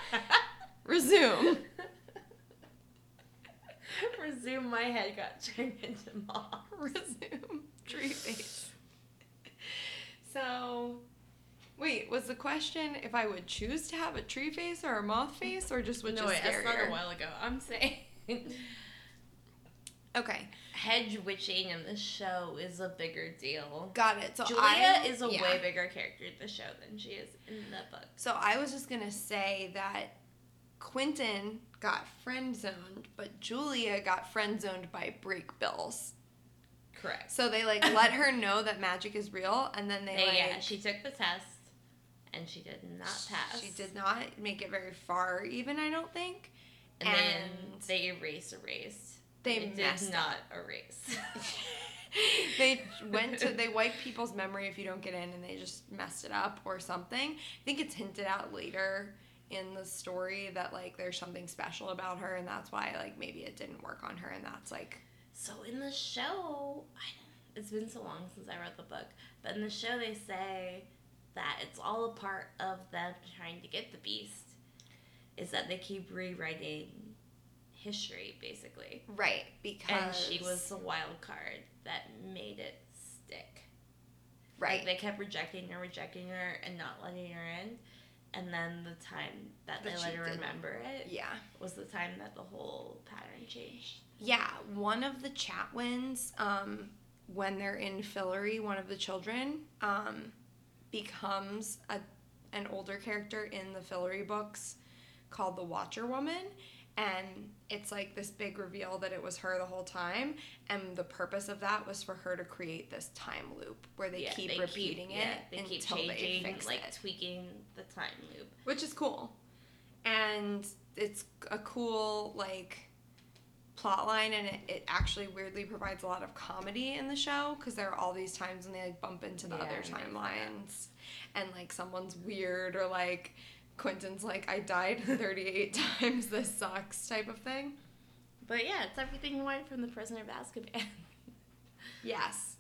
resume Resume. My head got turned into moth. resume tree face so wait was the question if i would choose to have a tree face or a moth face or just which no, is wait, that's not a while ago. I'm saying. Okay Hedge witching in the show is a bigger deal. got it so Julia I, is a yeah. way bigger character in the show than she is in the book. So I was just gonna say that Quentin got friend zoned, but Julia got friend zoned by Brakebills. Correct. So they like let her know that magic is real, and then they They, like yeah, she took the test, and she did not pass. She did not make it very far, even I don't think. And, then and- they erased, erased. They It messed did not erase. they went to they wipe people's memory if you don't get in, and they just messed it up or something. I think it's hinted at later in the story that like there's something special about her, and that's why like maybe it didn't work on her, and that's like So in the show, I it's been so long since I read the book, but in the show they say that it's all a part of them trying to get the beast. Is that they keep rewriting history basically, right because and she was the wild card that made it stick. Right. Like they kept rejecting her, rejecting her, and not letting her in. And then the time that, That they let her remember it Yeah. was the time that the whole pattern changed. Yeah, one of the Chatwins, um, when they're in Fillory, one of the children, um, becomes a, an older character in the Fillory books called the Watcher Woman. And it's like this big reveal that it was her the whole time. And the purpose of that was for her to create this time loop where they Yeah, keep repeating it yeah, they until keep they changing, fix like it tweaking the time loop. which is cool. And it's a cool like plot line and it, it actually weirdly provides a lot of comedy in the show because there are all these times when they like bump into the Yeah, other timelines and like someone's weird or like Quentin's like I died 38 times this sucks type of thing. But yeah, it's everything you wanted from the Prisoner of Azkaban. Yes.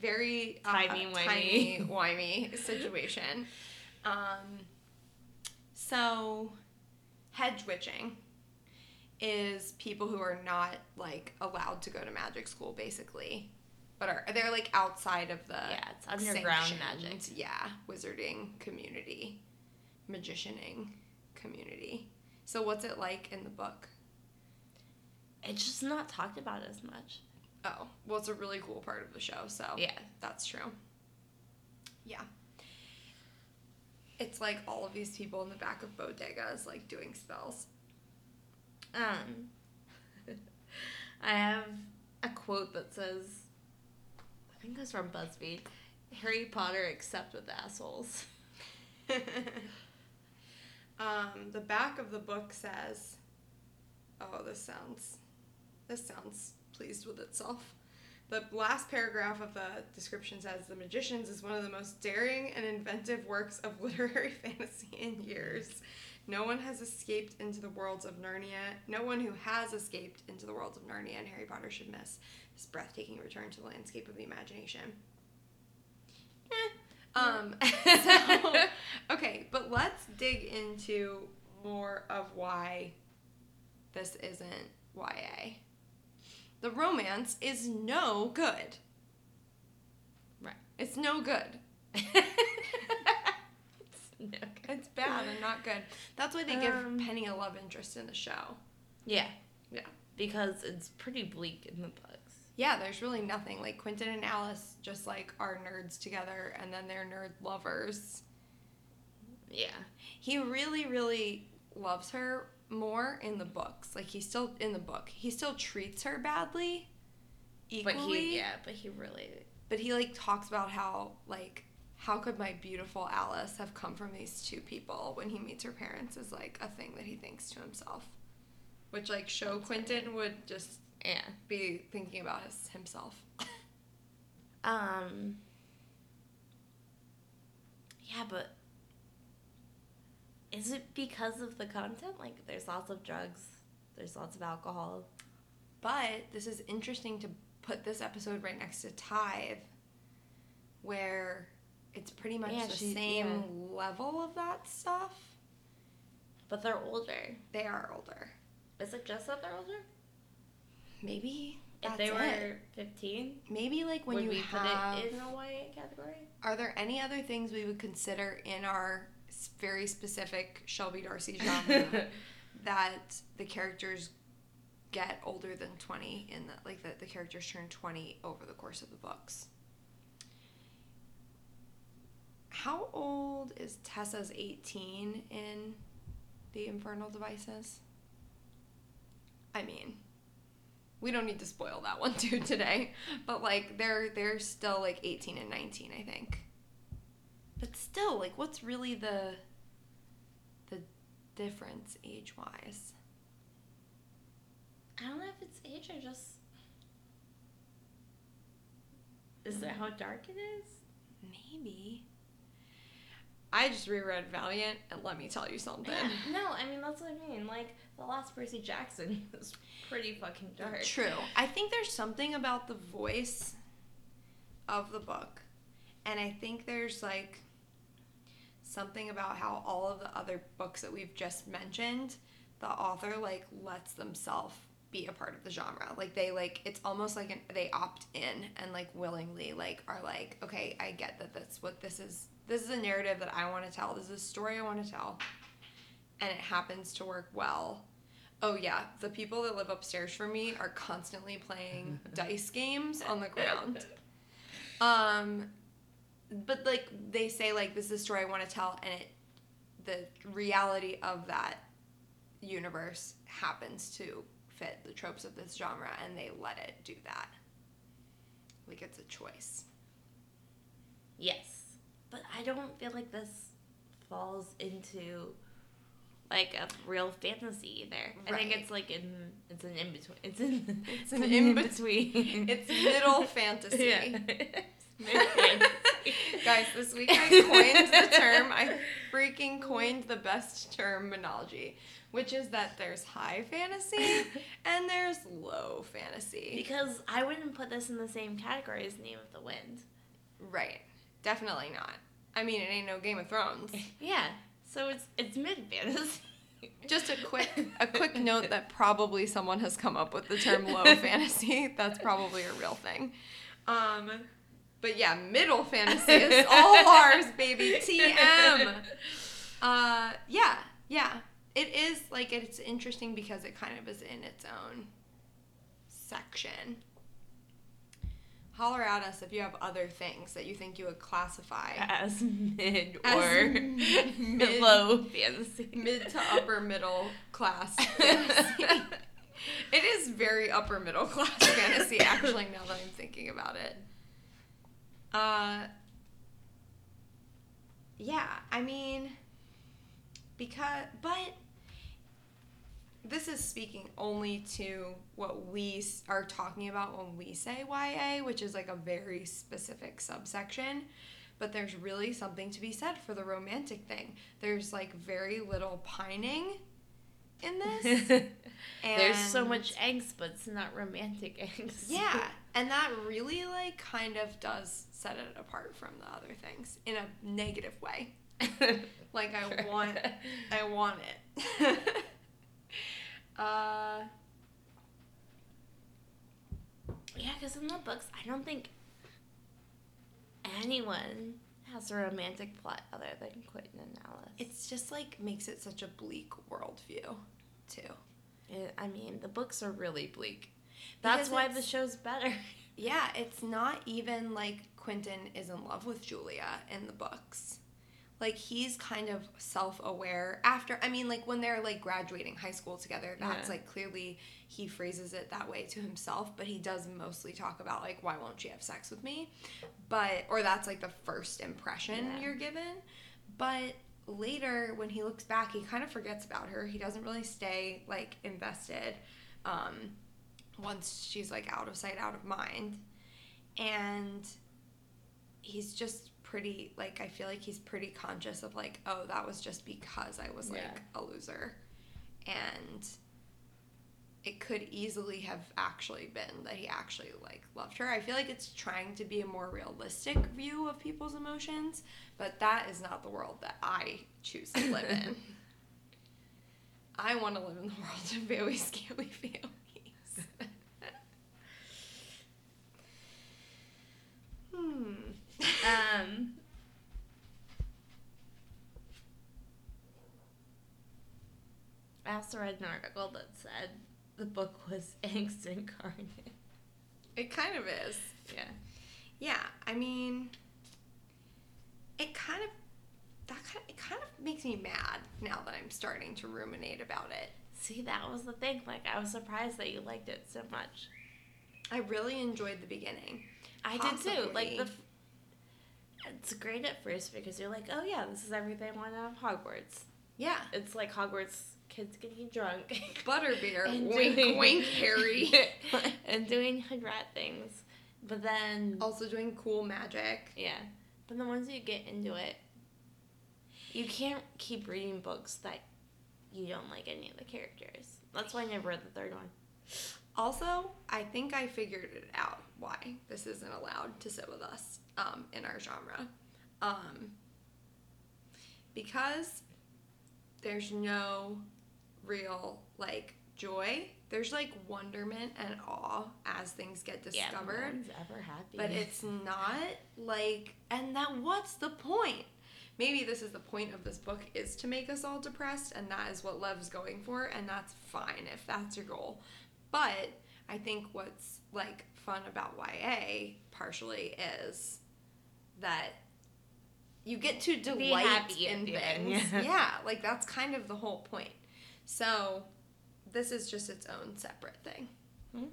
Very uh, Timey-wimey. tiny wimey situation. Um, so, hedge witching is people who are not like allowed to go to magic school, basically, but are they're like outside of the yeah, it's underground magic. Yeah, wizarding community, magicianing community. So, what's it like in the book? It's just not talked about as much. Oh, well, it's a really cool part of the show. So Yeah. That's true. Yeah. It's like all of these people in the back of bodegas like doing spells. Um, I have a quote that says, I think it's from BuzzFeed Harry Potter except with assholes. um, the back of the book says, "Oh, this sounds, this sounds pleased with itself." The last paragraph of the description says, "The Magicians is one of the most daring and inventive works of literary fantasy in years. No one has escaped into the worlds of Narnia. No one who has escaped into the worlds of Narnia and Harry Potter should miss this breathtaking return to the landscape of the imagination." Um, so, okay, but let's dig into more of why this isn't YA. The romance is no good. Right. It's no good. it's, no, good. It's bad and not good. That's why they give Um, Penny a love interest in the show. Yeah. Yeah. Because it's pretty bleak in the books. Yeah, there's really nothing. Like Quentin and Alice just like are nerds together and then they're nerd lovers. Yeah. he really really loves her more in the books like he's still in the book he still treats her badly equally But he, yeah, but he really, but he like talks about how like how could my beautiful alice have come from these two people when he meets her parents is like a thing that he thinks to himself which like show That's quentin would just yeah. be thinking about his, himself Um. Yeah, but is it because of the content? Like, there's lots of drugs, there's lots of alcohol. But this is interesting to put this episode right next to Tithe, where it's pretty much Yeah, the she- same yeah. level of that stuff. But they're older. They are older. Is it just that they're older? Maybe If they it. were 15, maybe like when would you we have. put it in a YA category? Are there any other things we would consider in our very specific Shelby Darcy genre that the characters get older than 20 in the like that the characters turn 20 over the course of the books how old is tessa's 18 in the infernal devices i mean we don't need to spoil that one too today but like they're they're still like 18 and 19 i think but still like what's really the the difference age wise I don't know if it's age or just. Is that how dark it is? Maybe. I just reread Valiant, and let me tell you something. Yeah, no, I mean, that's what I mean. Like, the last Percy Jackson is pretty fucking dark. True. I think there's something about the voice of the book, and I think there's like something about how all of the other books that we've just mentioned, the author like lets themselves be a part of the genre. Like they like it's almost like an, they opt in and like willingly like are like, okay, I get that that's what this is. This is a narrative that I want to tell. This is a story I want to tell. And it happens to work well. Oh yeah, the people that live upstairs from me are constantly playing dice games on the ground. Um but like they say like this is a story I want to tell and it the reality of that universe happens to fit the tropes of this genre and they let it do that. Like it's a choice. Yes. But I don't feel like this falls into like a real fantasy either. I think it's like in it's an in between. It's in It's an in between. It's middle fantasy. yeah. Fantasy. Guys, this week I coined the term, I freaking coined the best terminology, which is that there's high fantasy and there's low fantasy. because I wouldn't put this in the same category as Name of the Wind. Right. Definitely not. I mean, it ain't no Game of Thrones. Yeah. So it's it's mid fantasy. Just a quick a quick note that probably someone has come up with the term low fantasy. That's probably a real thing. Um but yeah, middle fantasy is all ours, baby. TM. Uh yeah, yeah. It is like it's interesting because it kind of is in its own section. Holler at us if you have other things that you think you would classify as mid As or mid- low fantasy. mid to upper middle class fantasy. it is very upper middle class fantasy, actually, now that I'm thinking about it. Uh, yeah, I mean, because, but this is speaking only to what we are talking about when we say YA, which is like a very specific subsection. But there's really something to be said for the romantic thing. There's like very little pining in this. And there's so much angst, but it's not romantic angst. Yeah, and that really like kind of does set it apart from the other things in a negative way. Like I want I want it. Uh Yeah, because in the books, I don't think anyone has a romantic plot other than Quentin and Alice. it's just like makes it such a bleak worldview too. It- I mean, the books are really bleak. That's Because why the show's better. Yeah, it's not even like Quentin is in love with Julia in the books. Like he's kind of self-aware after I mean like when they're like graduating high school together, that's Yeah. like clearly he phrases it that way to himself, but he does mostly talk about like why won't she have sex with me? But or that's like the first impression Yeah. you're given. But later when he looks back, he kind of forgets about her. He doesn't really stay like invested. Um once she's like out of sight, out of mind. And he's just pretty like I feel like he's pretty conscious of like, oh, that was just because I was like Yeah. a loser. And it could easily have actually been that he actually like loved her. I feel like it's trying to be a more realistic view of people's emotions, but that is not the world that I choose to live in. I want to live in the world of very scary families. hmm. Um, I also read an article that said the book was angst incarnate. It kind of is. Yeah. Yeah, I mean, it kind of that kind it kind of makes me mad now that I'm starting to ruminate about it. See, that was the thing. Like, I was surprised that you liked it so much. I really enjoyed the beginning. I did too. Like the. It's great at first because you're like, oh yeah, this is everything I want out of Hogwarts. Yeah, It's like Hogwarts kids getting drunk. butterbeer. And wink, doing- wink, Harry. and doing hood rat things. But then, also doing cool magic. yeah. But then once you get into it, you can't keep reading books that you don't like any of the characters. That's why I never read the third one. Also, I think I figured it out why this isn't allowed to sit with us um, in our genre. Um, because there's no real like joy. There's like wonderment and awe as things get Yeah, discovered. no one's ever happy. but it's not like and that what's the point maybe this is the point of this book is to make us all depressed and that is what Lev's going for and that's fine if that's your goal but i think what's like fun about ya partially is that you get to delight happy in things yeah. yeah like that's kind of the whole point so this is just its own separate thing Hmm.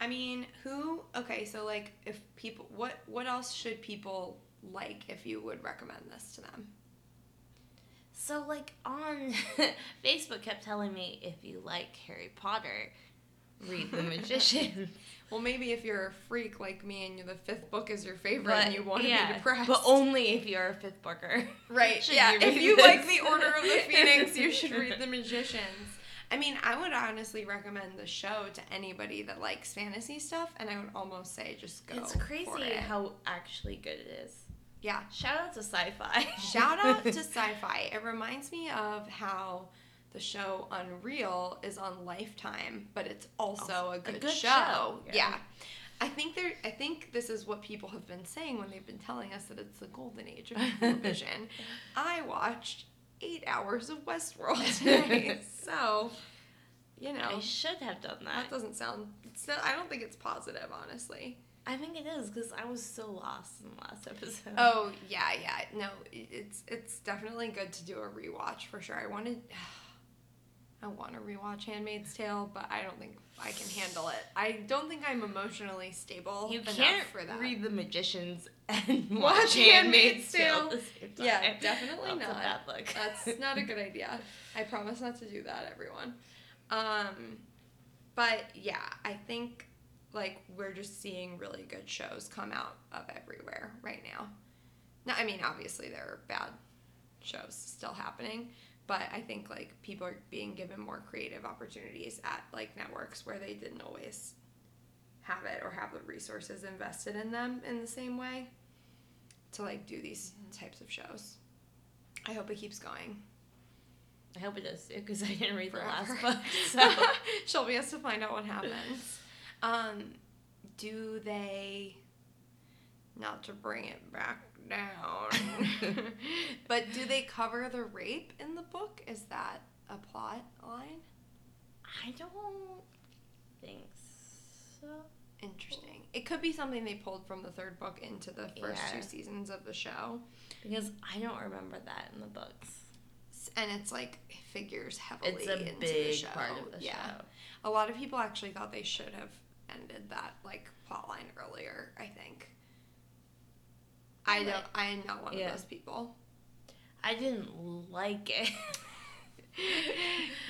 I mean, who? Okay, so like, if people, what what else should people like if you would recommend this to them? So like on Facebook kept telling me if you like Harry Potter, read The Magician. Well, maybe if you're a freak like me and the fifth book is your favorite and you want to yeah, be depressed, But only if you're a fifth booker. right? yeah, you if you this. like the Order of the Phoenix, you should read The Magicians. I mean, I would honestly recommend the show to anybody that likes fantasy stuff, and I would almost say just go. It's crazy it. how actually good it is. Yeah, Shout out to Syfy. Shout out to Syfy. It reminds me of how the show Unreal is on Lifetime, but it's also a good, good show. show, Yeah. yeah. I think there I think this is what people have been saying when they've been telling us that it's the golden age of television. I watched 8 hours of Westworld today. so, you know, I should have done that that. doesn't sound I don't think it's positive, honestly. I think it is because I was so lost in the last episode. Oh yeah, yeah. No, it's it's definitely good to do a rewatch for sure. I wanted, I want to rewatch *Handmaid's Tale*, but I don't think I can handle it. I don't think I'm emotionally stable you enough can't for that. read The Magicians and Watch watch Handmaid's Handmaid's Tale. Tale. at the same time. yeah, definitely That's not. a bad look. That's not a good idea. I promise not to do that, everyone. Um, but yeah, I think like we're just seeing really good shows come out of everywhere right now. Now, I mean, obviously there are bad shows still happening, but I think like people are being given more creative opportunities at like networks where they didn't always have it or have the resources invested in them in the same way to like do these mm-hmm. types of shows. I hope it keeps going. I hope it does too because I didn't read Forever. the last book. So Shelby has to find out what happens. Um, do they, not to bring it back down, but do they cover the rape in the book? Is that a plot line? I don't think so. Interesting. It could be something they pulled from the third book into the first Yeah. two seasons of the show. Because I don't remember that in the books. And it's like figures heavily It's a into the big show. part of the yeah. show. A lot of people actually thought they should have ended that like plot line earlier, I think. I Like- don't I am not one Yeah. of those people. I didn't like it.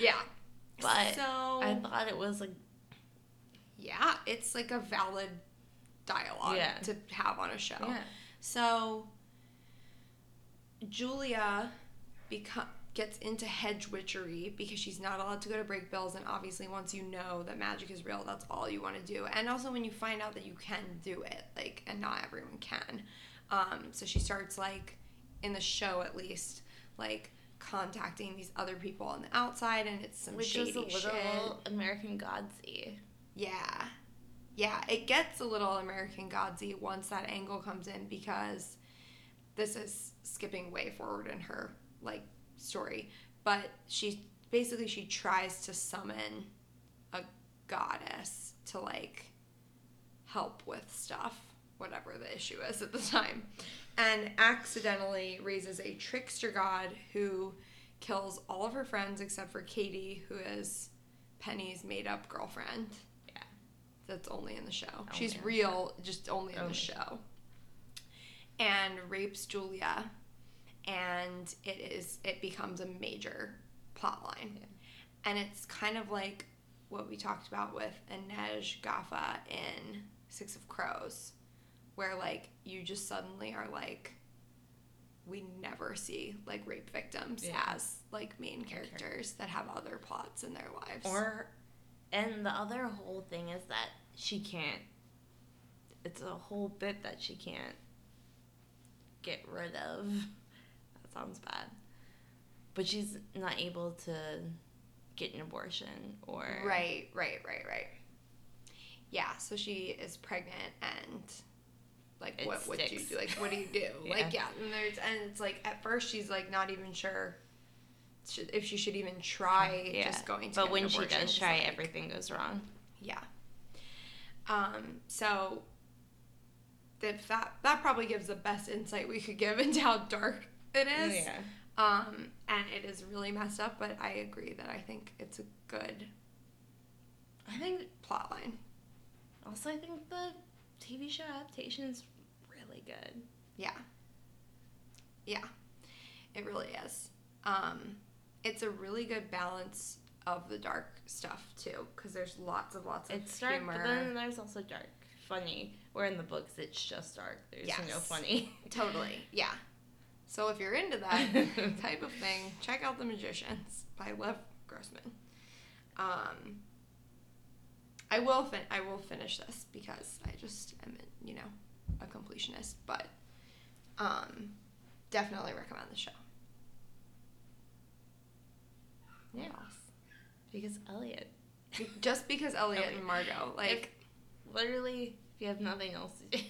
Yeah. But so I thought it was like yeah, it's like a valid dialogue Yeah. to have on a show. yeah. So Julia become gets into hedge witchery because she's not allowed to go to Brakebills and obviously once you know that magic is real that's all you want to do and also when you find out that you can do it like and not everyone can um, so she starts like in the show at least like contacting these other people on the outside and it's some Which shady is a little shit American Godsy. yeah. Yeah, it gets a little American Godsy once that angle comes in because this is skipping way forward in her like story. But she basically she tries to summon a goddess to like help with stuff, whatever the issue is at the time. And accidentally raises a trickster god who kills all of her friends except for Katie, who is Penny's made up girlfriend Yeah. that's only in the show. Only She's in real, just only in Only. the show. And rapes Julia, and it is it becomes a major plot line, Yeah. and it's kind of like what we talked about with Inej Ghafa in Six of Crows, where like you just suddenly are like. We never see like rape victims Yeah. as like main characters that have other plots in their lives. Or and the other whole thing is that she can't it's a whole bit that she can't get rid of. Sounds bad. But she's not able to get an abortion or Right, right, right, right. Yeah, so she is pregnant and like It what what do you do? Like what do you do? Yeah. Like yeah, and there's and it's like at first she's like not even sure if she should even try Yeah. just going to but when an she abortion, does try, like, everything goes wrong. Yeah. Um, so that that probably gives the best insight we could give into how dark it is. Yeah. Um, and it is really messed up, but I agree that I think it's a good I think plot line. also I think the TV show adaptation is really good. Yeah. Yeah. It really is. Um, it's a really good balance of the dark stuff too, because there's lots of lots of It's dark, humor. but then there's also dark, funny. Where in the books it's just dark. There's no funny. Totally, yeah. So if you're into that type of thing, check out The Magicians by Lev Grossman. Um, I will fin- I will finish this because I just am, you know, a completionist, but um, definitely recommend the show. Yeah. Because Eliot, Just because Eliot Eliot. and Margot, like, literally, if you have nothing else to do,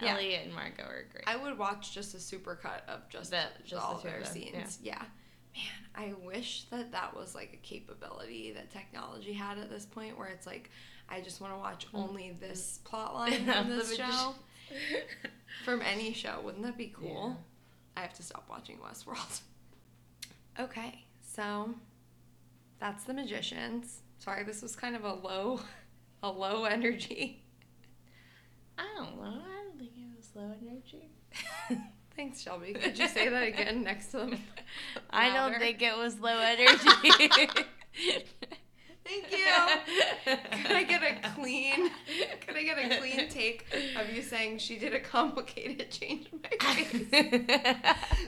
Yeah. Eliot and Margot are great. I would watch just a supercut of just, The- just all the their scenes. Yeah. Man, I wish that that was like a capability that technology had at this point where it's like, I just want to watch mm. only this mm. plot line from this show. From any show. Wouldn't that be cool? I have to stop watching Westworld. Okay, so that's the magicians. Sorry, this was kind of a low, a low energy. I don't know. I don't think it was low energy. Thanks, Shelby. Could you say that again next to them? I don't think it was low energy. Thank you. Can I get a clean? Can I get a clean take of you saying she did a complicated change in my face?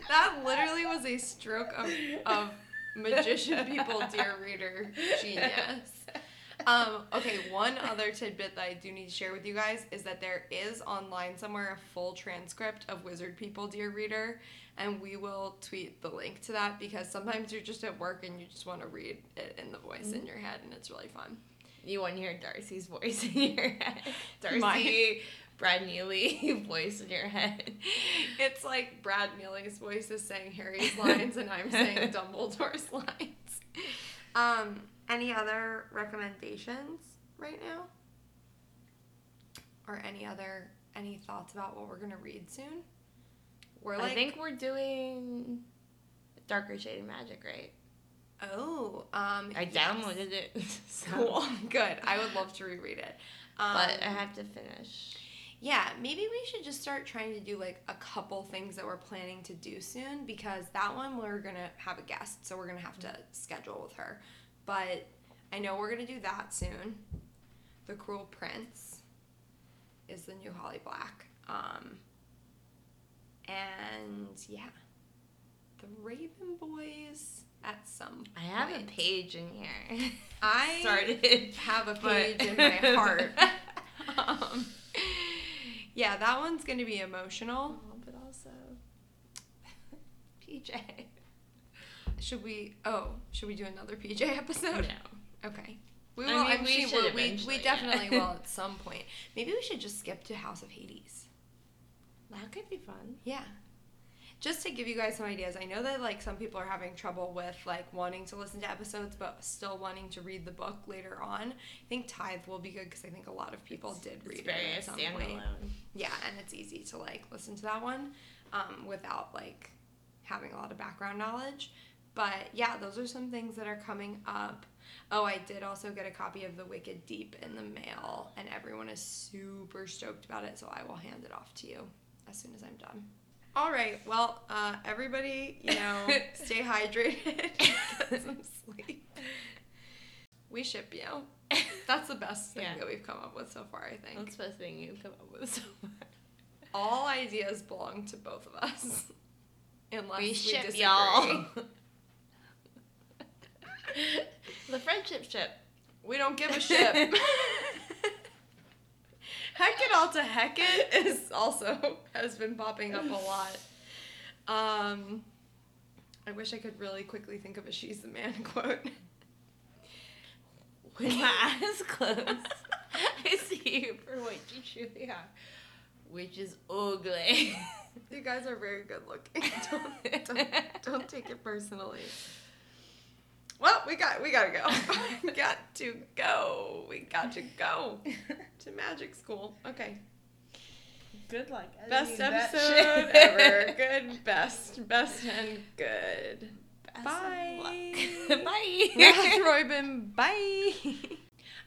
That literally was a stroke of, of magician people, dear reader, genius. Um, okay, one other tidbit that I do need to share with you guys is that there is online somewhere a full transcript of Wizard People, dear reader, and we will tweet the link to that because sometimes you're just at work and you just want to read it in the voice in your head, and it's really fun. You want to hear Darcy's voice in your head. Darcy, My- Brad Neely voice in your head. It's like Brad Neely's voice is saying Harry's lines, and I'm saying Dumbledore's lines. Um, any other recommendations right now? Or any other any thoughts about what we're gonna read soon? We're like I think we're doing Darker Shade of Magic, right? oh, um, I yes. downloaded it. so- Cool, good. I would love to reread it. Um, But I have to finish. Yeah, maybe we should just start trying to do like a couple things that we're planning to do soon because that one we're gonna have a guest, so we're gonna have to schedule with her. But I know we're gonna do that soon. The Cruel Prince is the new Holly Black. Um, and yeah, the Raven Boys at some I have a page in here. I started. have a but- page in my heart. um, yeah, that one's gonna be emotional. Oh, but also PJ. Should we? Oh, should we do another PJ episode? No. Okay. We will. mean, I'm we should we, we yeah. definitely will at some point. Maybe we should just skip to House of Hades. That could be fun. Yeah. Just to give you guys some ideas, I know that like some people are having trouble with like wanting to listen to episodes but still wanting to read the book later on. I think Tithe will be good because I think a lot of people did read It's very it at some point. standalone. Yeah, and it's easy to like listen to that one um, without like having a lot of background knowledge. But yeah, those are some things that are coming up. Oh, I did also get a copy of The Wicked Deep in the mail, and everyone is super stoked about it, so I will hand it off to you as soon as I'm done. All right, well, uh, everybody, you know, stay hydrated, get some sleep. We ship you. That's the best thing Yeah. that we've come up with so far, I think. That's the best thing you've come up with so far. All ideas belong to both of us. Unless we, We ship disagree. y'all. the friendship ship. We don't give a shit. Heck it all to heck it is also has been popping up a lot. Um I wish I could really quickly think of a "She's the Man" quote. With my eyes closed, I see you for what you truly are, which is ugly. You guys are very good looking. Don't, don't, don't take it personally. Well, we got we gotta go. we got to go. We got to go to magic school. Okay. Good luck. Best episode ever. Good, best, best, and good. Bye. Bye. Ross Roybin, bye.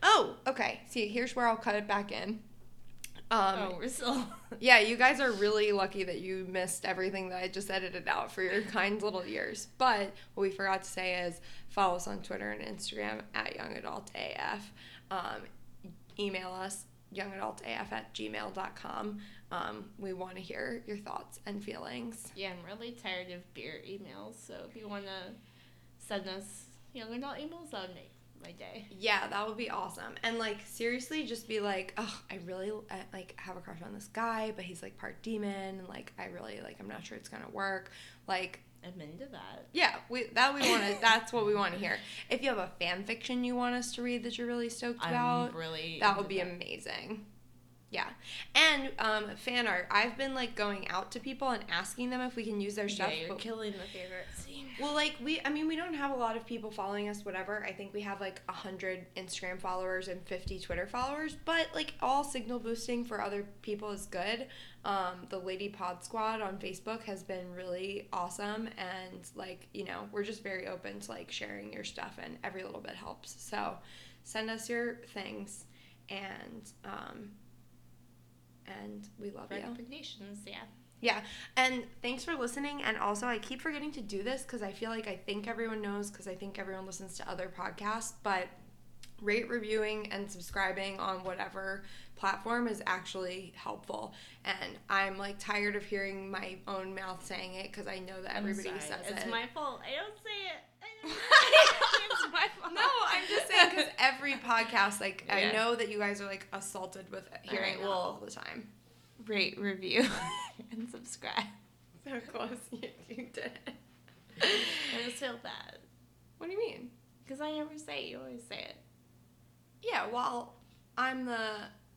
oh, okay. See, here's where I'll cut it back in. Um, oh, we're still. Yeah, you guys are really lucky that you missed everything that I just edited out for your kind little ears. But what we forgot to say is follow us on Twitter and Instagram at young YoungAdultAF. Um, email us youngadultaf at gmail.com. Um, we want to hear your thoughts and feelings. Yeah, I'm really tired of beer emails. So if you want to send us young adult emails, that would make my day. Yeah, that would be awesome. And like seriously, just be like, oh, I really uh, like have a crush on this guy, but he's like part demon, and like I really like I'm not sure it's gonna work. Like I'm into that. yeah, we that we want to. that's what we want to hear. If you have a fan fiction you want us to read that you're really stoked about, I'm really. that would be amazing. Yeah, and um, fan art. I've been like going out to people and asking them if we can use their stuff. Yeah, you're but- killing the favorite well, like we, I mean, we don't have a lot of people following us. Whatever. I think we have like a hundred Instagram followers and fifty Twitter followers. But like all signal boosting for other people is good. Um, the Lady Pod Squad on Facebook has been really awesome, and like you know, we're just very open to like sharing your stuff, and every little bit helps. So, send us your things, and um, and we love you. Recommendations, yeah. Yeah, and thanks for listening. And also, I keep forgetting to do this because I feel like I think everyone knows because I think everyone listens to other podcasts. But rate, reviewing, and subscribing on whatever platform is actually helpful. And I'm like tired of hearing my own mouth saying it because I know that everybody says it's it. It's my fault. I don't say it. I don't say it. it's my fault. no, I'm just saying because every podcast, like I know that you guys are like assaulted with hearing well- all the time. Rate, review, and subscribe. So close, you, you did. it. I just feel bad What do you mean? because I never say it. You always say it. Yeah, well, I'm the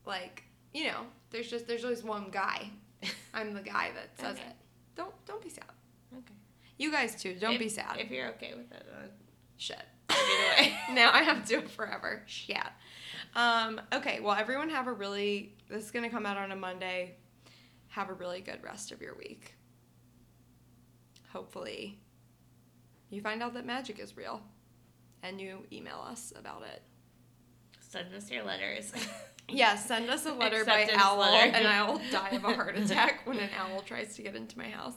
like you know. There's just there's always one guy. I'm the guy that says Okay. it. Don't don't be sad. Okay. You guys too. Don't If- be sad. If you're okay with it, uh, Shit. either way. now I have to do it forever. Shit. Um, okay, well everyone have a really this is gonna come out on a Monday. Have a really good rest of your week. Hopefully you find out that magic is real and you email us about it. Send us your letters. Yeah, send us a letter by owl, letter. and I will die of a heart attack when an owl tries to get into my house.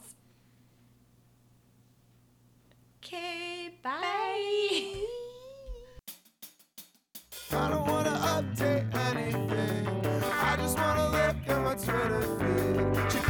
Okay, Bye. I don't wanna update anything. I just wanna look at my Twitter feed.